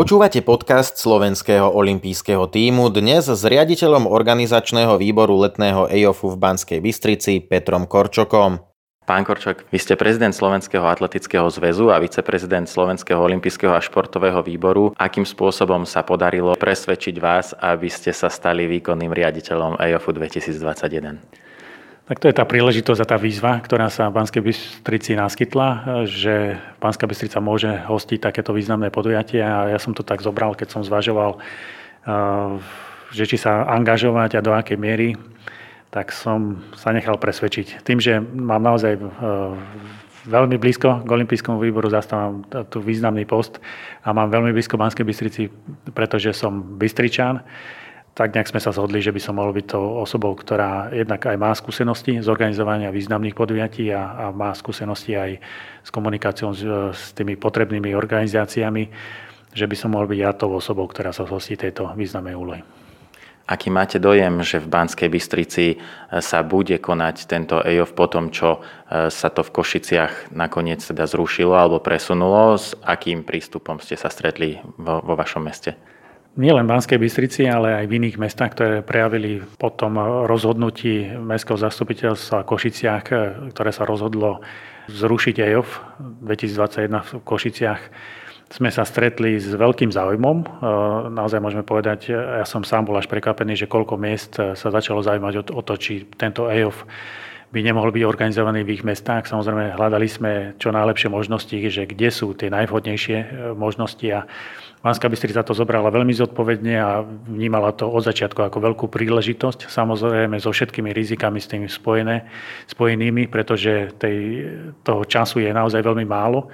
Počúvate podcast slovenského olympijského týmu dnes s riaditeľom organizačného výboru letného EOFu v Banskej Bystrici Petrom Korčokom. Pán Korčok, vy ste prezident Slovenského atletického zväzu a viceprezident Slovenského olympijského a športového výboru. Akým spôsobom sa podarilo presvedčiť vás, aby ste sa stali výkonným riaditeľom EOFu 2021? Tak to je tá príležitosť a tá výzva, ktorá sa v Banskej Bystrici naskytla, že Banská Bystrica môže hostiť takéto významné podujatie a ja som to tak zobral, keď som zvažoval, eh, že či sa angažovať a do akej miery, tak som sa nechal presvedčiť. Tým, že mám naozaj eh, veľmi blízko k Olympijskému výboru, zastávam tu významný post a mám veľmi blízko Banskej Bystrici, pretože som Bystričan, tak nejak sme sa zhodli, že by som mohol byť tou osobou, ktorá jednak aj má skúsenosti z organizovania významných podujatí a, a má skúsenosti aj s komunikáciou s, s tými potrebnými organizáciami, že by som mohol byť ja tou osobou, ktorá sa zhostí tejto významnej úlohy. Aký máte dojem, že v Banskej Bystrici e, sa bude konať tento EOF po tom, čo e, sa to v Košiciach nakoniec teda zrušilo alebo presunulo? S akým prístupom ste sa stretli vo, vo vašom meste? Nielen v Banskej Bystrici, ale aj v iných mestách, ktoré prejavili po tom rozhodnutí Mestského zastupiteľstva v Košiciach, ktoré sa rozhodlo zrušiť EOF 2021 v Košiciach, sme sa stretli s veľkým záujmom. Naozaj môžeme povedať, ja som sám bol až prekvapený, že koľko miest sa začalo zaujímať o to, či tento EOF by nemohol byť organizovaný v ich mestách. Samozrejme, hľadali sme čo najlepšie možnosti, že kde sú tie najvhodnejšie e, možnosti a Banská Bystrica to zobrala veľmi zodpovedne a vnímala to od začiatku ako veľkú príležitosť, samozrejme so všetkými rizikami s tým spojené, spojenými, pretože tej, toho času je naozaj veľmi málo.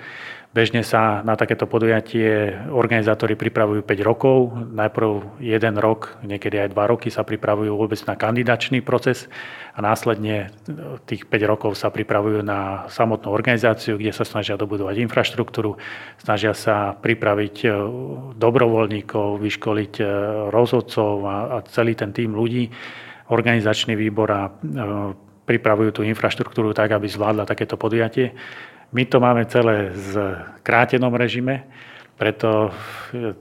Bežne sa na takéto podujatie organizátori pripravujú 5 rokov. Najprv jeden rok, niekedy aj 2 roky sa pripravujú vôbec na kandidačný proces a následne tých 5 rokov sa pripravujú na samotnú organizáciu, kde sa snažia dobudovať infraštruktúru, snažia sa pripraviť e, dobrovoľníkov, vyškoliť e, rozhodcov a celý ten tým ľudí, organizačný výbor a e, pripravujú tú infraštruktúru tak, aby zvládla takéto podujatie. My to máme celé v krátenom režime, preto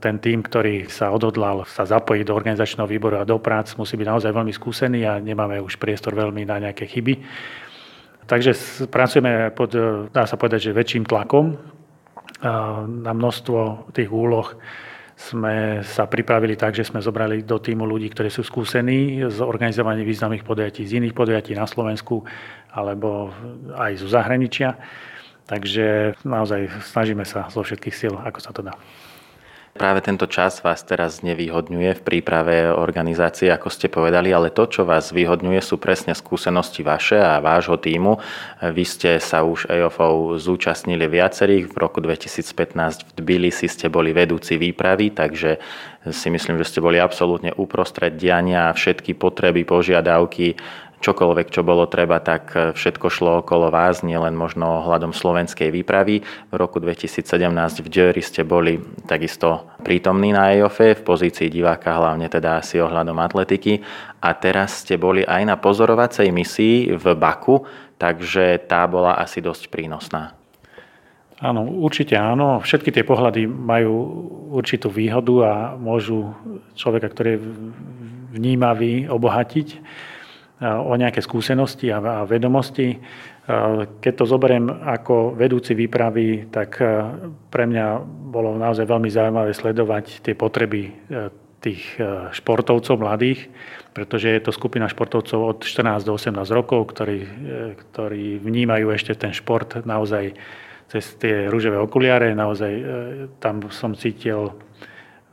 ten tým, ktorý sa odhodlal sa zapojiť do organizačného výboru a do prác, musí byť naozaj veľmi skúsený a nemáme už priestor veľmi na nejaké chyby. Takže pracujeme pod, dá sa povedať, že väčším tlakom na množstvo tých úloh sme sa pripravili tak, že sme zobrali do týmu ľudí, ktorí sú skúsení z organizovania významných podujatí z iných podujatí na Slovensku alebo aj zo zahraničia. Takže naozaj snažíme sa zo všetkých síl, ako sa to dá. Práve tento čas vás teraz nevýhodňuje v príprave organizácie, ako ste povedali, ale to, čo vás vyhodňuje, sú presne skúsenosti vaše a vášho týmu. Vy ste sa už EOFov zúčastnili viacerých. V roku 2015 v Tbilisi ste boli vedúci výpravy, takže si myslím, že ste boli absolútne uprostred diania a všetky potreby, požiadavky čokoľvek, čo bolo treba, tak e, všetko šlo okolo vás, nielen možno ohľadom slovenskej výpravy. V roku 2017 v Djöri ste boli takisto prítomní na EOFE v pozícii diváka, hlavne teda asi ohľadom atletiky. A teraz ste boli aj na pozorovacej misii v Baku, takže tá bola asi dosť prínosná. Áno, určite áno. Všetky tie pohľady majú určitú výhodu a môžu človeka, ktorý je vnímavý, obohatiť o nejaké skúsenosti a vedomosti. Keď to zoberiem ako vedúci výpravy, tak pre mňa bolo naozaj veľmi zaujímavé sledovať tie potreby e, tých e, športovcov mladých, pretože je to skupina športovcov od 14 do 18 rokov, ktorí, e, ktorí vnímajú ešte ten šport naozaj cez tie rúžové okuliare. Naozaj tam som cítil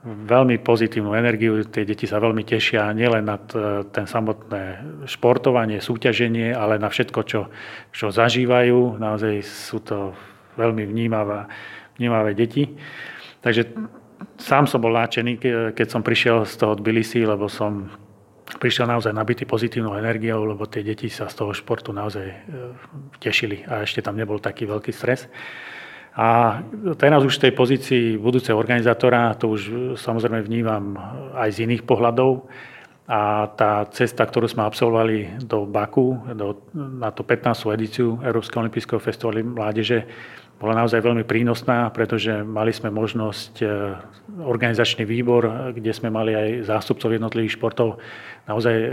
veľmi pozitívnu energiu. Tie deti sa veľmi tešia nielen na ten samotné športovanie, súťaženie, ale na všetko, čo, čo zažívajú. Naozaj sú to veľmi vnímavé, vnímavé deti. Takže sám som bol náčený, keď som prišiel z toho Tbilisi, lebo som prišiel naozaj nabitý pozitívnou energiou, lebo tie deti sa z toho športu naozaj e, tešili a ešte tam nebol taký veľký stres. A teraz už v tej pozícii budúceho organizátora, to už samozrejme vnímam aj z iných pohľadov. A tá cesta, ktorú sme absolvovali do Baku, do, na to 15. edíciu Európskeho olympijského festivalu mládeže, bola naozaj veľmi prínosná, pretože mali sme možnosť e, organizačný výbor, kde sme mali aj zástupcov jednotlivých športov, naozaj e,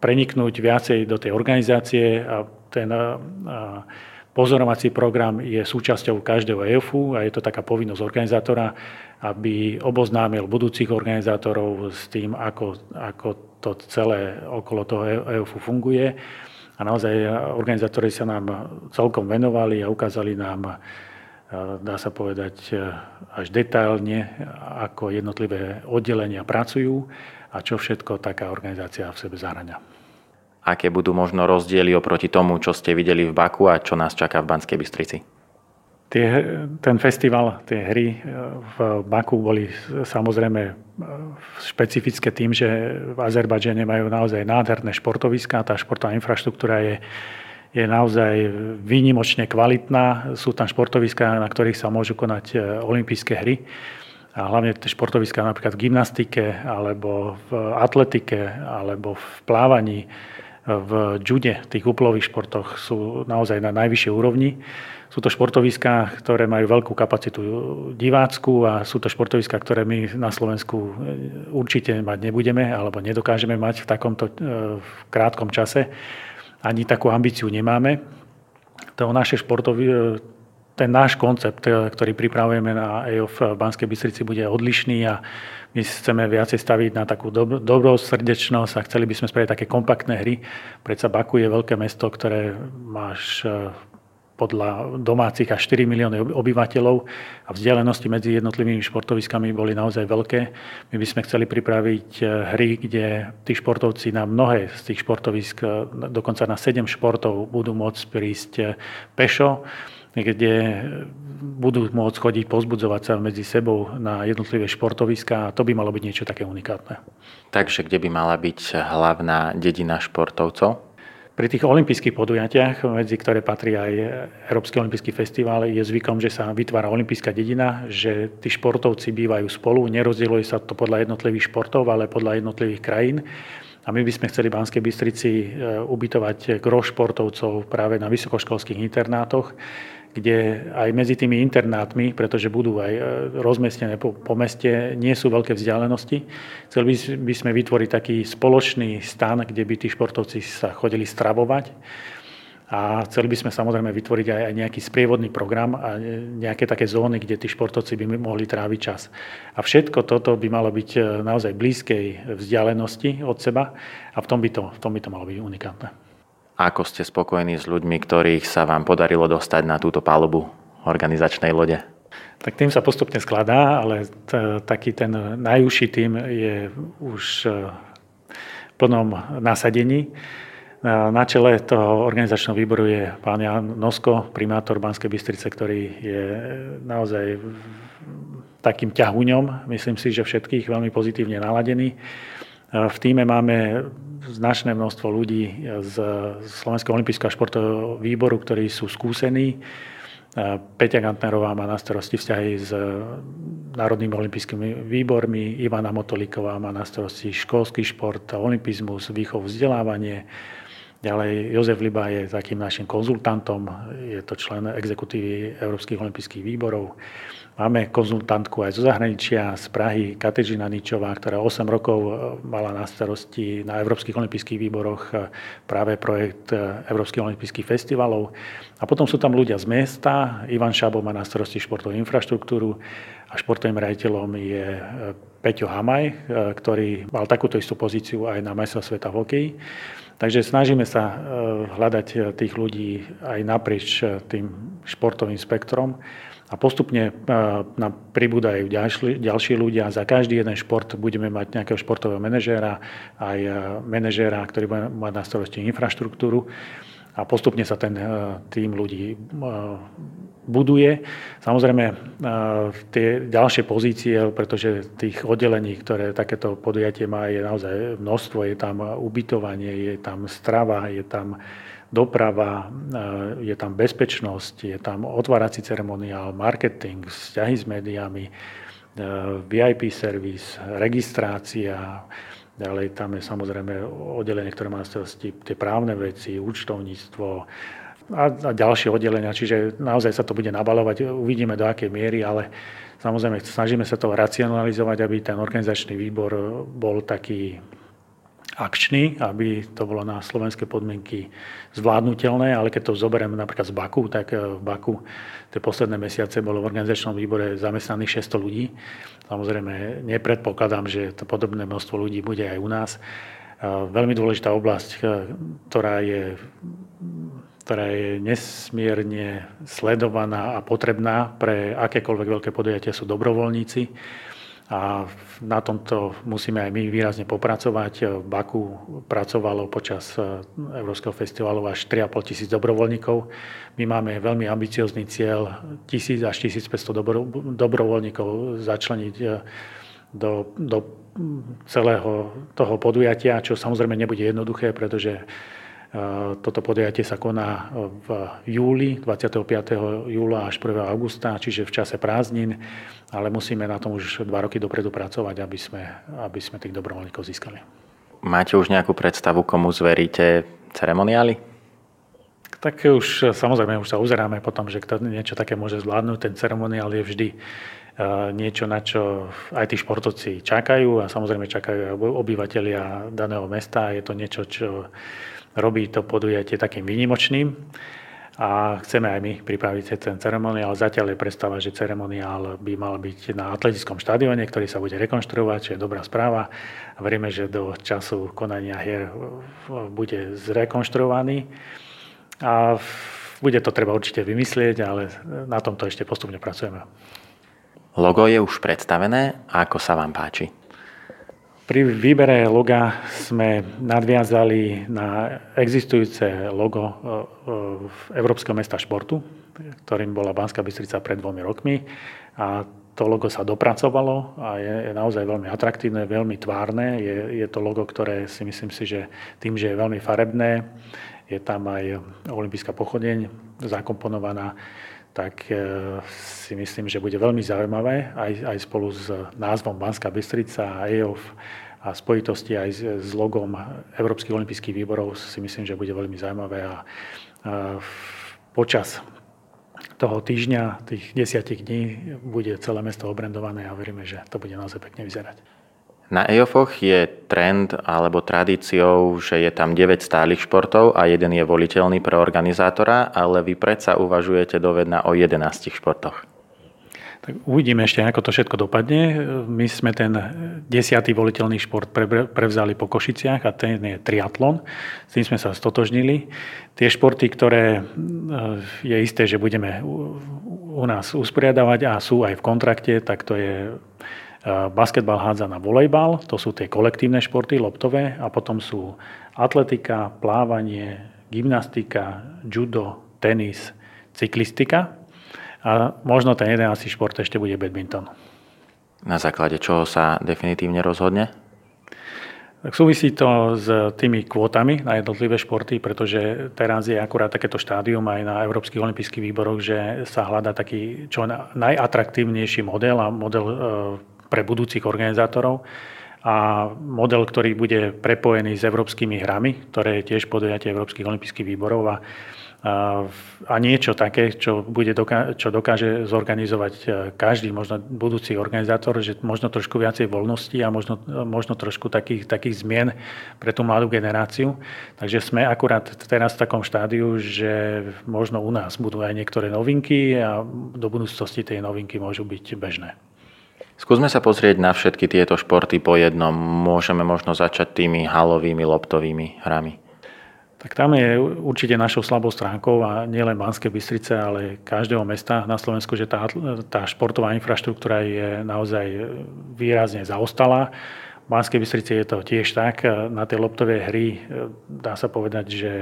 preniknúť viacej do tej organizácie a ten e, pozorovací program je súčasťou každého EFU a je to taká povinnosť organizátora, aby oboznámil budúcich organizátorov s tým, ako, ako to celé okolo toho EFU funguje a naozaj organizátori sa nám celkom venovali a ukázali nám, dá sa povedať, až detailne, ako jednotlivé oddelenia pracujú a čo všetko taká organizácia v sebe zahrania. Aké budú možno rozdiely oproti tomu, čo ste videli v Baku a čo nás čaká v Banskej Bystrici? Tie, ten festival, tie hry e, v Baku boli samozrejme e, špecifické tým, že v Azerbajdžane majú naozaj nádherné športoviská. Tá športová infraštruktúra je, je naozaj výnimočne kvalitná. Sú tam športoviská, na ktorých sa môžu konať e, olympijské hry. A hlavne tie športoviská napríklad v gymnastike, alebo v atletike, alebo v plávaní, v jude, tých úplových športoch sú naozaj na najvyššej úrovni. Sú to športoviská, ktoré majú veľkú kapacitu divácku a sú to športoviská, ktoré my na Slovensku e, určite mať nebudeme alebo nedokážeme mať v takomto e, v krátkom čase. Ani takú ambíciu nemáme. To naše športovi, e, ten náš koncept, ktorý pripravujeme na EOF v Banskej Bystrici, bude odlišný a my chceme viacej staviť na takú dob- dobrou srdečnosť a chceli by sme spraviť také kompaktné hry. Predsa Baku je veľké mesto, ktoré máš podľa domácich až 4 milióny obyvateľov a vzdialenosti medzi jednotlivými športoviskami boli naozaj veľké. My by sme chceli pripraviť eh, hry, kde tí športovci na mnohé z tých športovisk, eh, dokonca na 7 športov budú môcť prísť pešo, kde budú môcť chodiť, pozbudzovať sa medzi sebou na jednotlivé športoviska a to by malo byť niečo také unikátne. Takže kde by mala byť hlavná dedina športovcov? Pri tých olympijských podujatiach, medzi ktoré patrí aj Európsky olympijský festival, je zvykom, že sa vytvára olympijská dedina, že tí športovci bývajú spolu, nerozdieluje sa to podľa jednotlivých športov, ale podľa jednotlivých krajín. A my by sme chceli v Banskej Bystrici e, ubytovať gro športovcov práve na vysokoškolských internátoch, kde aj medzi tými internátmi, pretože budú aj e, rozmiestnené po, po meste, nie sú veľké vzdialenosti. Chceli by, sme vytvoriť taký spoločný stan, kde by tí športovci sa chodili stravovať. A chceli by sme samozrejme vytvoriť aj, aj nejaký sprievodný program a nejaké také zóny, kde tí športovci by mohli tráviť čas. A všetko toto by malo byť e, naozaj blízkej vzdialenosti od seba a v tom by to, v tom by to malo byť unikátne. Ako ste spokojní s ľuďmi, ktorých sa vám podarilo dostať na túto palubu organizačnej lode? Tak tým sa postupne skladá, ale t- taký ten najúžší tým je už v e, plnom nasadení. Na čele toho organizačného výboru je pán Jan Nosko, primátor Banskej Bystrice, ktorý je naozaj takým ťahuňom, myslím si, že všetkých veľmi pozitívne naladený. V týme máme značné množstvo ľudí z Slovenského olympijského športového výboru, ktorí sú skúsení. Peťa Gantnerová má na starosti vzťahy s Národnými olympijskými výbormi, Ivana Motolíková má na starosti školský šport, olympizmus, výchov, vzdelávanie. Ďalej Jozef Liba je takým našim konzultantom, je to člen exekutívy Európskych olympijských výborov. Máme konzultantku aj zo zahraničia, z Prahy, Katežina Ničová, ktorá 8 rokov e, mala na starosti na Európskych olympijských výboroch e, práve projekt e, Európskych olympijských festivalov. A potom sú tam ľudia z mesta. Ivan Šabo má na starosti športovú infraštruktúru a športovým rejiteľom je Peťo Hamaj, ktorý mal takúto istú pozíciu aj na majstrov sveta v hokeji. Takže snažíme sa hľadať tých ľudí aj naprieč tým športovým spektrom a postupne e, nám pribúdajú ďalší, ďalší ľudia. Za každý jeden šport budeme mať nejakého športového manažéra, aj e, manažéra, ktorý bude mať na starosti infraštruktúru a postupne sa ten e, tým ľudí buduje. Samozrejme, tie ďalšie pozície, pretože tých oddelení, ktoré takéto podujatie má, je naozaj množstvo. Je tam ubytovanie, je tam strava, je tam doprava, je tam bezpečnosť, je tam otvárací ceremoniál, marketing, vzťahy s médiami, VIP servis, registrácia, Ďalej tam je samozrejme oddelenie, ktoré má starosti tie právne veci, účtovníctvo a, a ďalšie oddelenia. Čiže naozaj sa to bude nabalovať. Uvidíme do akej miery, ale samozrejme snažíme sa to racionalizovať, aby ten organizačný výbor bol taký akčný, aby to bolo na slovenské podmienky zvládnutelné, ale keď to zoberiem napríklad z Baku, tak v Baku tie posledné mesiace bolo v organizačnom výbore zamestnaných 600 ľudí. Samozrejme, nepredpokladám, že to podobné množstvo ľudí bude aj u nás. Veľmi dôležitá oblasť, ktorá je, ktorá je nesmierne sledovaná a potrebná pre akékoľvek veľké podujatia sú dobrovoľníci a na tomto musíme aj my výrazne popracovať. V Baku pracovalo počas e, Európskeho festivalu až 3,5 tisíc dobrovoľníkov. My máme veľmi ambiciózny cieľ 1000 až 1500 dobro, dobrovoľníkov začleniť e, do, do celého toho podujatia, čo samozrejme nebude jednoduché, pretože toto podujatie sa koná v júli, 25. júla až 1. augusta, čiže v čase prázdnin, ale musíme na tom už dva roky dopredu pracovať, aby sme, aby sme tých dobrovoľníkov získali. Máte už nejakú predstavu, komu zveríte ceremoniály? Tak už samozrejme už sa uzeráme potom, že kto niečo také môže zvládnuť. Ten ceremoniál je vždy niečo, na čo aj tí športovci čakajú a samozrejme čakajú aj obyvateľia daného mesta. Je to niečo, čo robí to podujatie takým výnimočným a chceme aj my pripraviť ten ceremoniál. Zatiaľ je predstava, že ceremoniál by mal byť na atletickom štadióne, ktorý sa bude rekonštruovať, čo je dobrá správa. A veríme, že do času konania hier bude zrekonštruovaný. A bude to treba určite vymyslieť, ale na tomto ešte postupne pracujeme. Logo je už predstavené. Ako sa vám páči? Pri výbere loga sme nadviazali na existujúce logo e, e, Európskeho mesta športu, ktorým bola Banská Bystrica pred dvomi rokmi. A to logo sa dopracovalo a je, naozaj veľmi atraktívne, veľmi tvárne. Je, je to logo, ktoré si myslím si, že tým, že je veľmi farebné, je tam aj olimpijská pochodeň zakomponovaná, tak e, si myslím, že bude veľmi zaujímavé aj, aj spolu s názvom Banská Bystrica a EOF a spojitosti aj s, s logom Európskych olympijských výborov si myslím, že bude veľmi zaujímavé a, a počas toho týždňa, tých desiatich dní, bude celé mesto obrendované a veríme, že to bude naozaj pekne vyzerať. Na EOFoch je trend alebo tradíciou, že je tam 9 stálych športov a jeden je voliteľný pre organizátora, ale vy predsa uvažujete dovedna o 11 športoch. Tak uvidíme ešte, ako to všetko dopadne. My sme ten desiatý voliteľný šport prevzali po Košiciach a ten je triatlon. S tým sme sa stotožnili. Tie športy, ktoré eh, je isté, že budeme u nás usporiadavať a sú aj v kontrakte, tak to je Basketbal hádza na volejbal, to sú tie kolektívne športy, loptové, a potom sú atletika, plávanie, gymnastika, judo, tenis, cyklistika a možno ten 11. šport ešte bude badminton. Na základe čoho sa definitívne rozhodne? Tak súvisí to s tými kvótami na jednotlivé športy, pretože teraz je akurát takéto štádium aj na Európskych olympijských výboroch, že sa hľadá taký čo najatraktívnejší model a model e, pre budúcich organizátorov a model, ktorý bude prepojený s európskymi hrami, ktoré je tiež podujatie Európskych olympijských výborov a, a niečo také, čo, bude doká- čo dokáže zorganizovať e, každý možno budúci organizátor, že možno trošku viacej voľnosti a možno, možno trošku takých, takých zmien pre tú mladú generáciu. Takže sme akurát teraz v takom štádiu, že možno u nás budú aj niektoré novinky a do budúcnosti tie novinky môžu byť bežné. Skúsme sa pozrieť na všetky tieto športy po jednom. Môžeme možno začať tými halovými, loptovými hrami. Tak tam je určite našou slabou stránkou a nielen Banské Bystrice, ale každého mesta na Slovensku, že tá, tá športová infraštruktúra je naozaj výrazne zaostalá. V Banskej Bystrici je to tiež tak. Na tie loptové hry dá sa povedať, že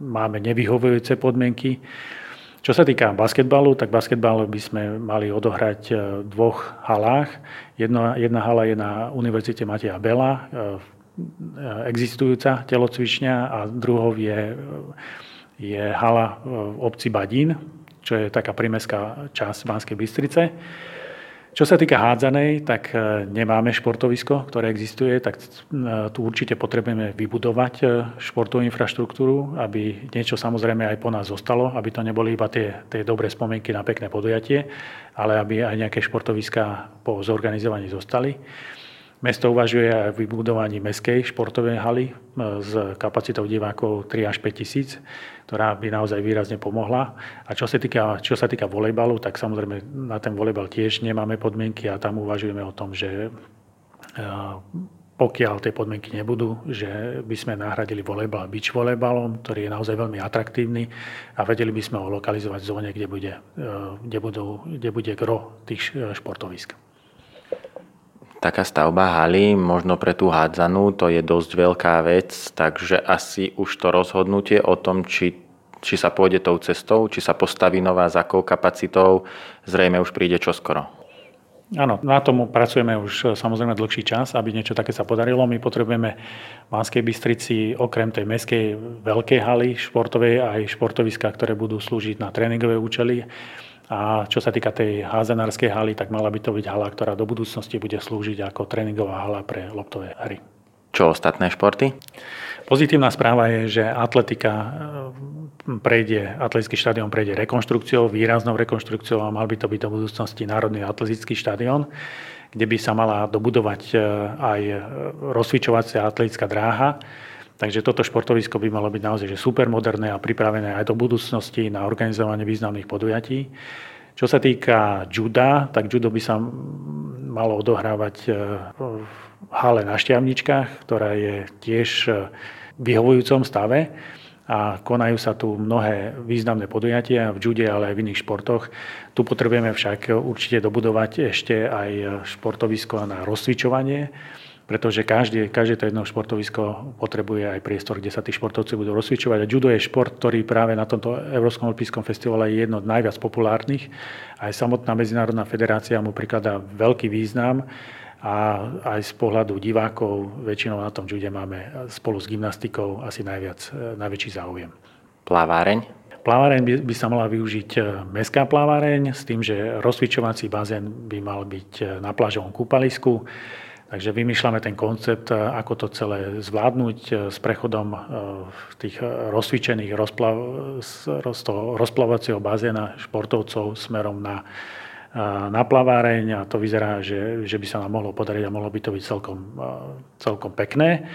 máme nevyhovujúce podmienky. Čo sa týka basketbalu, tak basketbal by sme mali odohrať e, v dvoch halách. Jedna, jedna hala je na Univerzite Mateja Bela, e, existujúca telocvičňa a druhou je, je hala v obci Badín, čo je taká primeská časť Banskej Bystrice. Čo sa týka hádzanej, tak e, nemáme športovisko, ktoré existuje, tak e, tu určite potrebujeme vybudovať e, športovú infraštruktúru, aby niečo samozrejme aj po nás zostalo, aby to neboli iba tie, tie dobré spomienky na pekné podujatie, ale aby aj nejaké športoviská po zorganizovaní zostali. Mesto uvažuje aj o vybudovaní meskej športovej haly s kapacitou divákov 3 až 5 tisíc ktorá by naozaj výrazne pomohla. A čo sa týka, čo sa týka volejbalu, tak samozrejme na ten volejbal tiež nemáme podmienky a tam uvažujeme o tom, že pokiaľ tie podmienky nebudú, že by sme nahradili volejbal beach volejbalom, ktorý je naozaj veľmi atraktívny a vedeli by sme ho lokalizovať v zóne, kde bude, kde budú, kde bude gro tých športovisk. Taká stavba haly, možno pre tú hádzanú, to je dosť veľká vec, takže asi už to rozhodnutie o tom, či, či sa pôjde tou cestou, či sa postaví nová za akou kapacitou, zrejme už príde čoskoro. Áno, na tom pracujeme už samozrejme dlhší čas, aby niečo také sa podarilo. My potrebujeme v Banskej Bystrici okrem tej meskej veľkej haly športovej aj športoviska, ktoré budú slúžiť na tréningové účely a čo sa týka tej házenárskej haly, tak mala by to byť hala, ktorá do budúcnosti bude slúžiť ako tréningová hala pre loptové hry. Čo ostatné športy? Pozitívna správa je, že atletika e, prejde, atletický štadión prejde rekonštrukciou, výraznou rekonštrukciou a mal by to byť do budúcnosti Národný atletický štadión, kde by sa mala dobudovať e, aj rozcvičovacia atletická dráha, Takže toto športovisko by malo byť naozaj že super moderné a pripravené aj do budúcnosti na organizovanie významných podujatí. Čo sa týka juda, tak judo by sa malo odohrávať e, v hale na Šťavničkách, ktorá je tiež e, v vyhovujúcom stave a konajú sa tu mnohé významné podujatia v jude, ale aj v iných športoch. Tu potrebujeme však určite dobudovať ešte aj športovisko na rozcvičovanie pretože každé, každé to jedno športovisko potrebuje aj priestor, kde sa tí športovci budú rozsvičovať. A judo je šport, ktorý práve na tomto Európskom olympijskom festivale je jedno z najviac populárnych. Aj samotná Medzinárodná federácia mu prikladá veľký význam a aj z pohľadu divákov väčšinou na tom jude máme spolu s gymnastikou asi najviac, najväčší záujem. Plaváreň? Plaváreň by, by sa mala využiť e, mestská plaváreň s tým, že rozcvičovací bazén by mal byť e, na plážovom kúpalisku. Takže vymýšľame ten koncept, e, ako to celé zvládnuť e, s prechodom e, tých rozcvičených rozplav, z toho rozplavacieho bazéna športovcov smerom na, na plaváreň a to vyzerá, že, že by sa nám mohlo podariť a mohlo by to byť celkom, celkom pekné.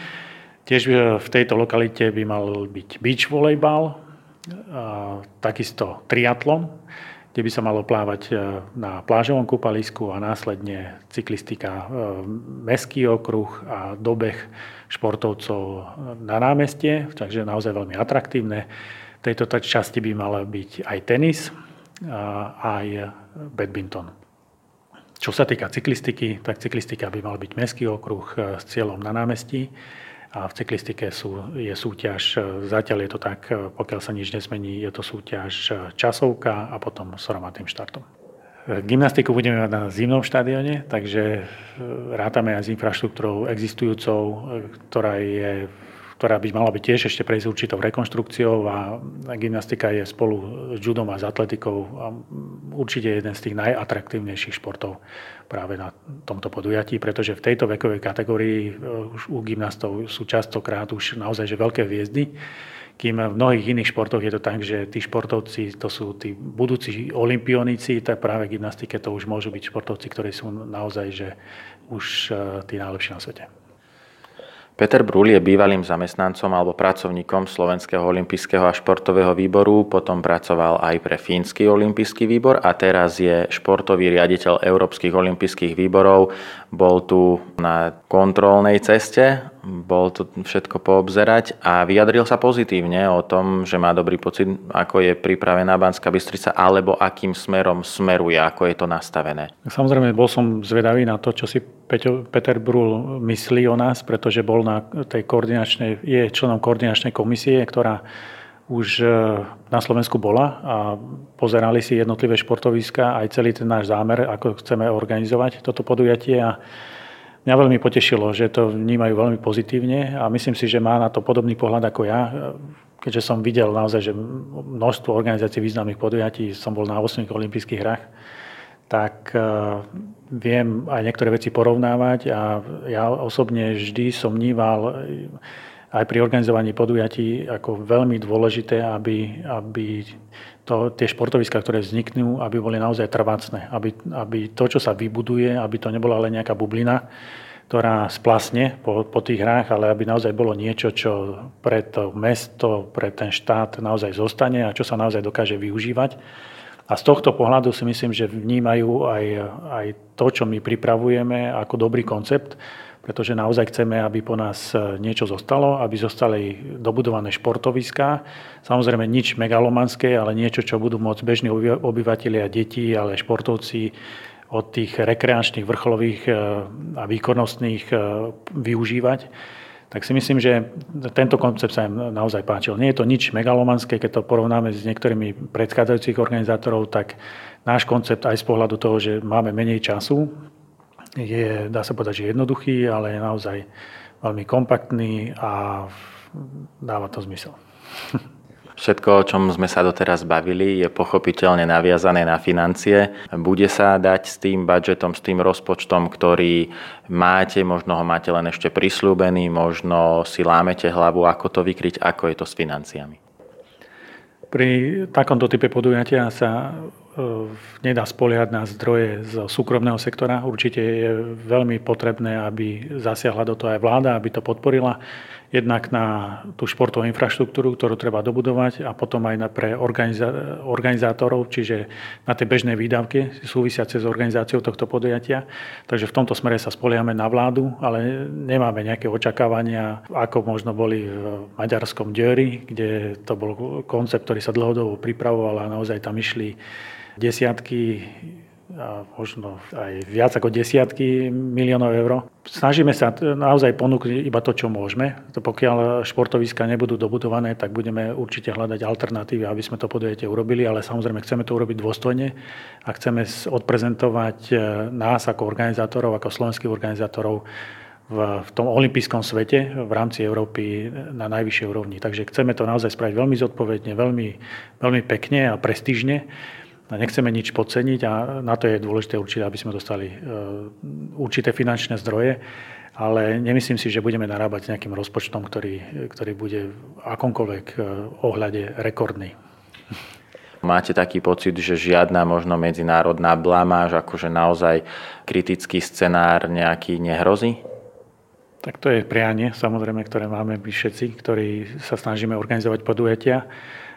Tiež v tejto lokalite by mal byť beach volejbal, takisto triatlon, kde by sa malo plávať e, na plážovom kúpalisku a následne cyklistika, e, meský okruh a dobeh športovcov na námestie, takže naozaj veľmi atraktívne. V tejto časti by mal byť aj tenis, aj badminton. Čo sa týka cyklistiky, tak cyklistika by mal byť meský okruh e, s cieľom na námestí a v cyklistike sú, je súťaž, zatiaľ je to tak, pokiaľ sa nič nezmení, je to súťaž časovka a potom s hromadným štartom. Gymnastiku budeme mať na zimnom štadióne, takže rátame aj s infraštruktúrou existujúcou, ktorá je ktorá by mala byť tiež ešte prejsť určitou rekonštrukciou a gymnastika je spolu s judom a s atletikou určite jeden z tých najatraktívnejších športov práve na tomto podujatí, pretože v tejto vekovej kategórii e, už u gymnastov sú častokrát už naozaj že veľké hviezdy, kým v mnohých iných športoch je to tak, že tí športovci, to sú tí budúci olimpionici, tak práve gymnastike to už môžu byť športovci, ktorí sú naozaj že už e, tí najlepší na svete. Peter Brul je bývalým zamestnancom alebo pracovníkom Slovenského olympijského a športového výboru, potom pracoval aj pre Fínsky olympijský výbor a teraz je športový riaditeľ Európskych olympijských výborov. Bol tu na kontrolnej ceste bol to všetko poobzerať a vyjadril sa pozitívne o tom, že má dobrý pocit, ako je pripravená Banská Bystrica, alebo akým smerom smeruje, ako je to nastavené. Samozrejme, bol som zvedavý na to, čo si Peťo, Peter Brul myslí o nás, pretože bol na tej koordinačnej, je členom koordinačnej komisie, ktorá už e, na Slovensku bola a pozerali si jednotlivé športoviska aj celý ten náš zámer, ako chceme organizovať toto podujatie a Mňa veľmi potešilo, že to vnímajú veľmi pozitívne a myslím si, že má na to podobný pohľad ako ja, keďže som videl naozaj, že množstvo organizácií významných podujatí, som bol na 8 olympijských hrách, tak viem aj niektoré veci porovnávať a ja osobne vždy som vníval aj pri organizovaní podujatí ako veľmi dôležité, aby, aby to, tie športoviska, ktoré vzniknú, aby boli naozaj trvácne. Aby, aby to, čo sa vybuduje, aby to nebola len nejaká bublina, ktorá splasne po, po tých hrách, ale aby naozaj bolo niečo, čo pre to mesto, pre ten štát naozaj zostane a čo sa naozaj dokáže využívať. A z tohto pohľadu si myslím, že vnímajú aj, aj to, čo my pripravujeme ako dobrý koncept, pretože naozaj chceme, aby po nás niečo zostalo, aby zostali dobudované športoviská. Samozrejme nič megalomanské, ale niečo, čo budú môcť bežní obyvateľia, deti, ale športovci od tých rekreačných, vrcholových e, a výkonnostných e, využívať, tak si myslím, že tento koncept sa im naozaj páčil. Nie je to nič megalomanské, keď to porovnáme s niektorými predchádzajúcich organizátorov, tak náš koncept aj z pohľadu toho, že máme menej času, je, dá sa povedať, že jednoduchý, ale je naozaj veľmi kompaktný a dáva to zmysel. Všetko, o čom sme sa doteraz bavili, je pochopiteľne naviazané na financie. Bude sa dať s tým budžetom, s tým rozpočtom, ktorý máte, možno ho máte len ešte prislúbený, možno si lámete hlavu, ako to vykryť, ako je to s financiami. Pri takomto type podujatia sa nedá spoliehať na zdroje z súkromného sektora. Určite je veľmi potrebné, aby zasiahla do toho aj vláda, aby to podporila jednak na tú športovú infraštruktúru, ktorú treba dobudovať a potom aj na pre organizá- organizátorov, čiže na tie bežné výdavky súvisiace s organizáciou tohto podujatia. Takže v tomto smere sa spoliame na vládu, ale nemáme nejaké očakávania, ako možno boli v maďarskom Djöri, kde to bol koncept, ktorý sa dlhodobo pripravoval a naozaj tam išli desiatky a možno aj viac ako desiatky miliónov eur. Snažíme sa naozaj ponúknuť iba to, čo môžeme. Pokiaľ športoviska nebudú dobudované, tak budeme určite hľadať alternatívy, aby sme to podujete urobili, ale samozrejme chceme to urobiť dôstojne a chceme odprezentovať e, nás ako organizátorov, ako slovenských organizátorov v, v tom olympijskom svete v rámci Európy na najvyššej úrovni. Takže chceme to naozaj spraviť veľmi zodpovedne, veľmi, veľmi pekne a prestížne nechceme nič podceniť a na to je dôležité určite, aby sme dostali e, určité finančné zdroje, ale nemyslím si, že budeme narábať s nejakým rozpočtom, ktorý, ktorý bude v akomkoľvek e, ohľade rekordný. Máte taký pocit, že žiadna možno medzinárodná blamáž, akože naozaj kritický scenár nejaký nehrozí? Tak to je prianie, samozrejme, ktoré máme my všetci, ktorí sa snažíme organizovať podujatia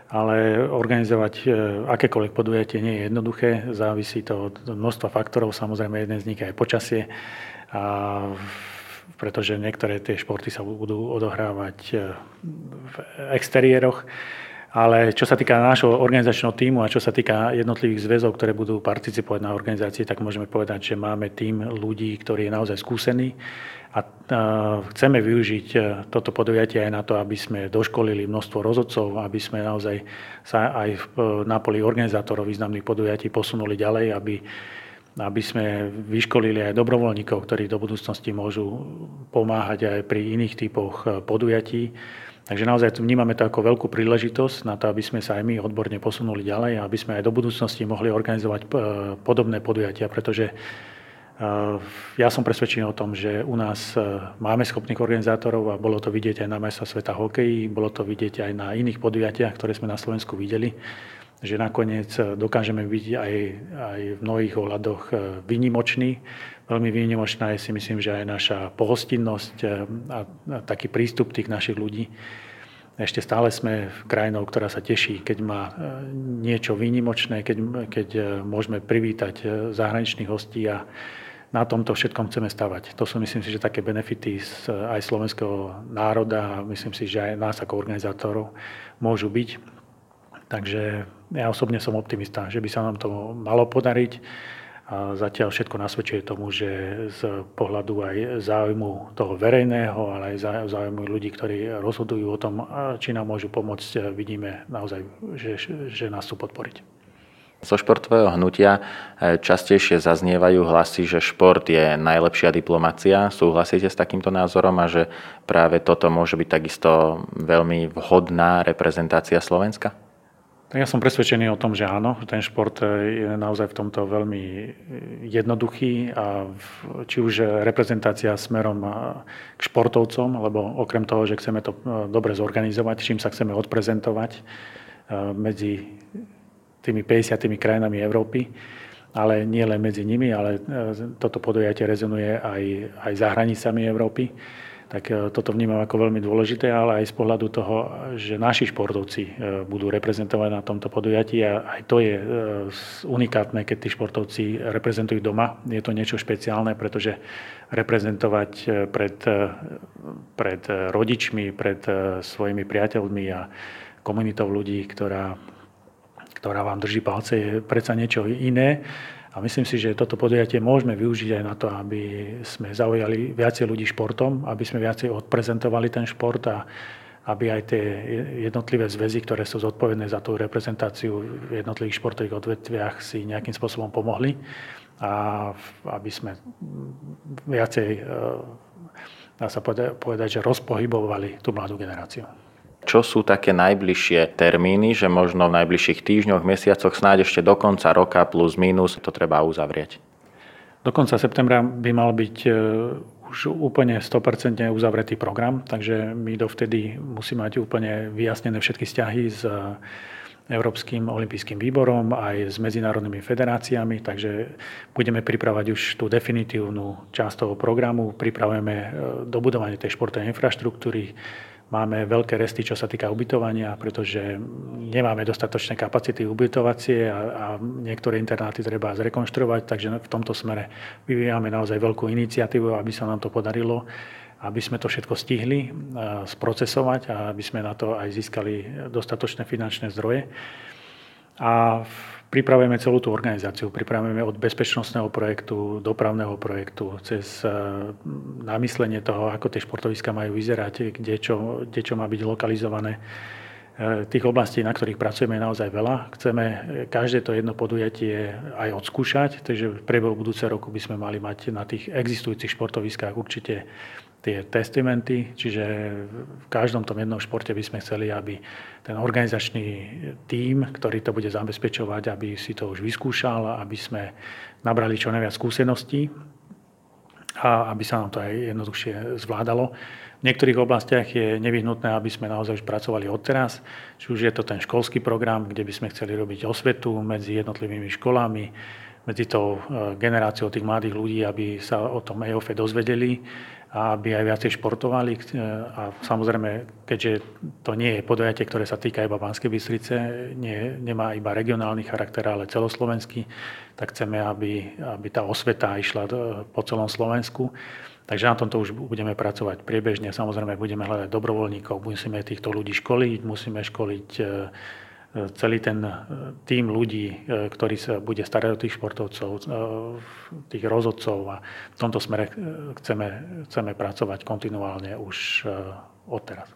ale organizovať e, akékoľvek podujatie nie je jednoduché, závisí to od množstva faktorov, samozrejme jeden z nich je aj počasie, a pretože niektoré tie športy sa budú odohrávať e, v exteriéroch. Ale čo sa týka nášho organizačného týmu a čo sa týka jednotlivých zväzov, ktoré budú participovať na organizácii, tak môžeme povedať, že máme tým ľudí, ktorý je naozaj skúsený a chceme využiť e, toto podujatie aj na to, aby sme doškolili množstvo rozhodcov, aby sme naozaj sa aj na poli organizátorov významných podujatí posunuli ďalej, aby, aby sme vyškolili aj dobrovoľníkov, ktorí do budúcnosti môžu pomáhať aj pri iných typoch e, podujatí. Takže naozaj vnímame to ako veľkú príležitosť na to, aby sme sa aj my odborne posunuli ďalej aby sme aj do budúcnosti mohli organizovať e, podobné podujatia, pretože ja som presvedčený o tom, že u nás eh, máme schopných organizátorov a bolo to vidieť aj na majstra sveta hokeji, bolo to vidieť aj na iných podujatiach, ktoré sme na Slovensku videli, že nakoniec eh, dokážeme byť aj, aj v mnohých ohľadoch výnimoční. Veľmi výnimočná je si myslím, že aj naša pohostinnosť a, a taký prístup tých našich ľudí. Ešte stále sme krajinou, ktorá sa teší, keď má niečo výnimočné, keď, keď môžeme privítať zahraničných hostí a na tomto všetkom chceme stavať. To sú myslím si, že také benefity z, aj slovenského národa a myslím si, že aj nás ako organizátorov môžu byť. Takže ja osobne som optimista, že by sa nám to malo podariť. A zatiaľ všetko nasvedčuje tomu, že z pohľadu aj záujmu toho verejného, ale aj záujmu ľudí, ktorí rozhodujú o tom, či nám môžu pomôcť, vidíme naozaj, že, že nás chcú podporiť. Zo športového hnutia e, častejšie zaznievajú hlasy, že šport je najlepšia diplomacia. Súhlasíte s takýmto názorom a že práve toto môže byť takisto veľmi vhodná reprezentácia Slovenska? Ja som presvedčený o tom, že áno. Ten šport je naozaj v tomto veľmi jednoduchý a či už reprezentácia smerom k športovcom, lebo okrem toho, že chceme to e, dobre zorganizovať, čím sa chceme odprezentovať e, medzi tými 50 krajinami Európy, ale nie len medzi nimi, ale e, toto podujatie rezonuje aj, aj za hranicami Európy tak e, toto vnímam ako veľmi dôležité, ale aj z pohľadu toho, že naši športovci e, budú reprezentovať na tomto podujatí a aj to je unikátne, keď tí športovci reprezentujú doma. Je to niečo špeciálne, pretože reprezentovať pred, pred rodičmi, pred svojimi priateľmi a komunitou ľudí, ktorá, ktorá vám drží palce, je predsa niečo iné a myslím si, že toto podujatie môžeme využiť aj na to, aby sme zaujali viacej ľudí športom, aby sme viacej odprezentovali ten šport a aby aj tie jednotlivé zväzy, ktoré sú zodpovedné za tú reprezentáciu v jednotlivých športových odvetviach, si nejakým spôsobom pomohli a aby sme viacej, e, dá sa povedať, že rozpohybovali tú mladú generáciu. Čo sú také najbližšie termíny, že možno v najbližších týždňoch, mesiacoch, snáď ešte do konca roka plus minus to treba uzavrieť? Do konca septembra by mal byť e, už úplne 100% uzavretý program, takže my dovtedy musíme mať úplne vyjasnené všetky vzťahy s Európskym olympijským výborom, aj s medzinárodnými federáciami, takže budeme pripravať už tú definitívnu časť toho programu, pripravujeme e, dobudovanie tej športovej infraštruktúry, Máme veľké resty, čo sa týka ubytovania, pretože nemáme dostatočné kapacity ubytovacie a, a niektoré internáty treba zrekonštruovať, takže v tomto smere vyvíjame naozaj veľkú iniciatívu, aby sa nám to podarilo, aby sme to všetko stihli sprocesovať a aby sme na to aj získali dostatočné finančné zdroje. A pripravujeme celú tú organizáciu. Pripravujeme od bezpečnostného projektu, dopravného projektu, cez eh, namyslenie toho, ako tie športoviska majú vyzerať, kde čo, kde čo má byť lokalizované. Eh, tých oblastí, na ktorých pracujeme, je naozaj veľa. Chceme eh, každé to jedno podujatie aj odskúšať, takže v priebehu budúceho roku by sme mali mať na tých existujúcich športoviskách určite tie testamenty, čiže v každom tom jednom športe by sme chceli, aby ten organizačný tím, ktorý to bude zabezpečovať, aby si to už vyskúšal, aby sme nabrali čo najviac skúseností a aby sa nám to aj jednoduchšie zvládalo. V niektorých oblastiach je nevyhnutné, aby sme naozaj už pracovali odteraz. Či už je to ten školský program, kde by sme chceli robiť osvetu medzi jednotlivými školami, medzi tou e, generáciou tých mladých ľudí, aby sa o tom EOFE dozvedeli aby aj viacej športovali. E, a samozrejme, keďže to nie je podujatie, ktoré sa týka iba Banskej Bystrice, nie, nemá iba regionálny charakter, ale celoslovenský, tak chceme, aby, aby tá osveta išla po celom Slovensku. Takže na tomto už budeme pracovať priebežne. Samozrejme, budeme hľadať dobrovoľníkov, musíme týchto ľudí školiť, musíme školiť e, celý ten e, tým ľudí, e, ktorý sa bude starať o tých športovcov, e, tých rozhodcov a v tomto smere chceme, chceme pracovať kontinuálne už odteraz.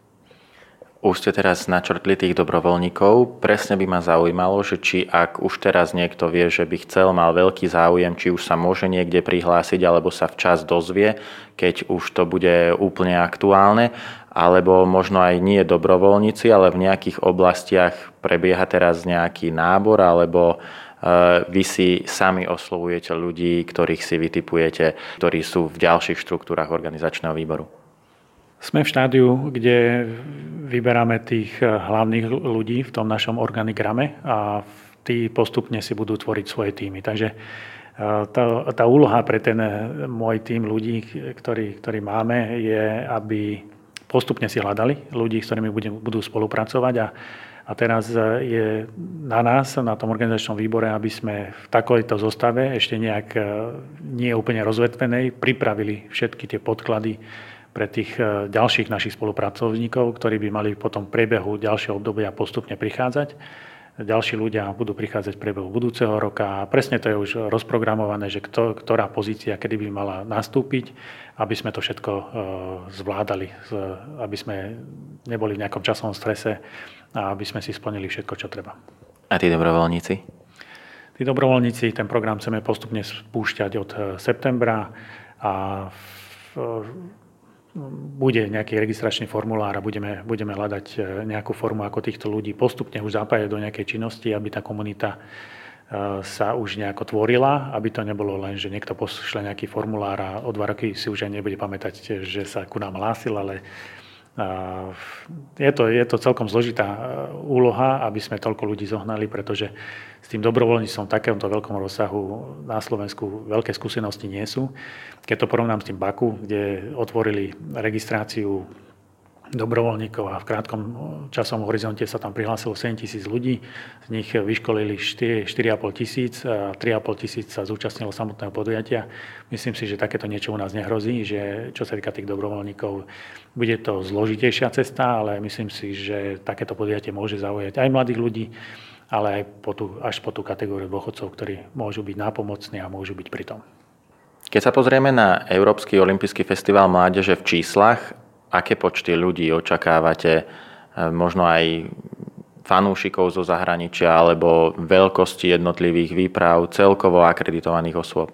Už ste teraz načrtli tých dobrovoľníkov. Presne by ma zaujímalo, že či ak už teraz niekto vie, že by chcel, mal veľký záujem, či už sa môže niekde prihlásiť, alebo sa včas dozvie, keď už to bude úplne aktuálne, alebo možno aj nie dobrovoľníci, ale v nejakých oblastiach prebieha teraz nejaký nábor, alebo e, vy si sami oslovujete ľudí, ktorých si vytipujete, ktorí sú v ďalších štruktúrach organizačného výboru. Sme v štádiu, kde vyberáme tých eh, hlavných ľudí v tom našom organigrame a tí postupne si budú tvoriť svoje týmy. Takže eh, tá, tá úloha pre ten eh, môj tým ľudí, ktorý, ktorý máme, je, aby postupne si hľadali ľudí, s ktorými budú spolupracovať a, a teraz je na nás, na tom organizačnom výbore, aby sme v takejto zostave, ešte nejak nie úplne rozvetvenej, pripravili všetky tie podklady, pre tých e, ďalších našich spolupracovníkov, ktorí by mali potom v priebehu ďalšieho obdobia postupne prichádzať. Ďalší ľudia budú prichádzať v priebehu budúceho roka a presne to je už rozprogramované, že kto, ktorá pozícia kedy by mala nastúpiť, aby sme to všetko e, zvládali, aby sme neboli v nejakom časovom strese a aby sme si splnili všetko, čo treba. A tí dobrovoľníci? Tí dobrovoľníci, ten program chceme postupne spúšťať od e, septembra a v bude nejaký registračný formulár a budeme, budeme hľadať e, nejakú formu, ako týchto ľudí postupne už zapájať do nejakej činnosti, aby tá komunita sa už nejako tvorila, aby to nebolo len, že niekto pošle nejaký formulár a o dva roky si už aj nebude pamätať, že sa ku nám hlásil, ale je to, je to celkom zložitá e, úloha, aby sme toľko ľudí zohnali, pretože s tým dobrovoľníctvom v takémto veľkom rozsahu na Slovensku veľké skúsenosti nie sú. Keď to porovnám s tým Baku, kde otvorili registráciu dobrovoľníkov a v krátkom časovom horizonte sa tam prihlásilo 7 tisíc ľudí, z nich vyškolili 4,5 tisíc a 3,5 tisíc sa zúčastnilo samotného podujatia. Myslím si, že takéto niečo u nás nehrozí, že čo sa týka tých dobrovoľníkov, bude to zložitejšia cesta, ale myslím si, že takéto podujatie môže zaujať aj mladých ľudí, ale aj po tú, až po tú kategóriu dôchodcov, ktorí môžu byť nápomocní a môžu byť pri tom. Keď sa pozrieme na Európsky olimpijský festival mládeže v číslach, aké počty ľudí očakávate, e, možno aj fanúšikov zo zahraničia alebo veľkosti jednotlivých výprav, celkovo akreditovaných osôb?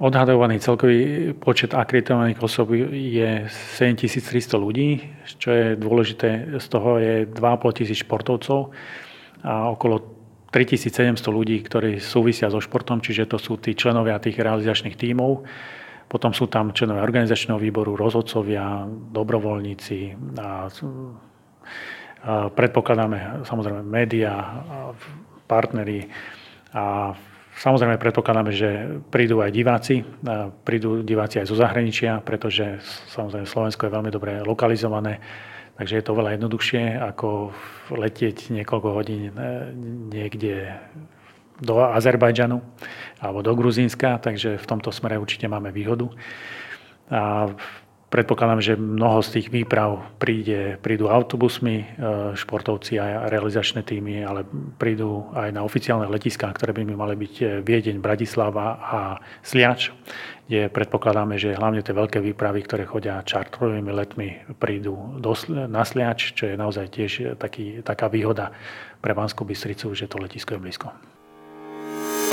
Odhadovaný celkový počet akreditovaných osôb je 7300 ľudí, čo je dôležité, z toho je 2,5 tisíc športovcov a okolo 3700 ľudí, ktorí súvisia so športom, čiže to sú tí členovia tých realizačných tímov. Potom sú tam členovia organizačného výboru, rozhodcovia, dobrovoľníci a, predpokladáme samozrejme médiá, partnery. A samozrejme predpokladáme, že prídu aj diváci, prídu diváci aj zo zahraničia, pretože samozrejme Slovensko je veľmi dobre lokalizované, takže je to veľa jednoduchšie ako letieť niekoľko hodín e, niekde do Azerbajdžanu alebo do Gruzínska, takže v tomto smere určite máme výhodu. A predpokladám, že mnoho z tých výprav príde, prídu autobusmi, e, športovci a realizačné týmy, ale prídu aj na oficiálne letiská, ktoré by mali byť e, Viedeň, Bratislava a Sliač, kde predpokladáme, že hlavne tie veľké výpravy, ktoré chodia čartrovými letmi, prídu do, na Sliač, čo je naozaj tiež taký, taká výhoda pre Banskú Bystricu, že to letisko je blízko.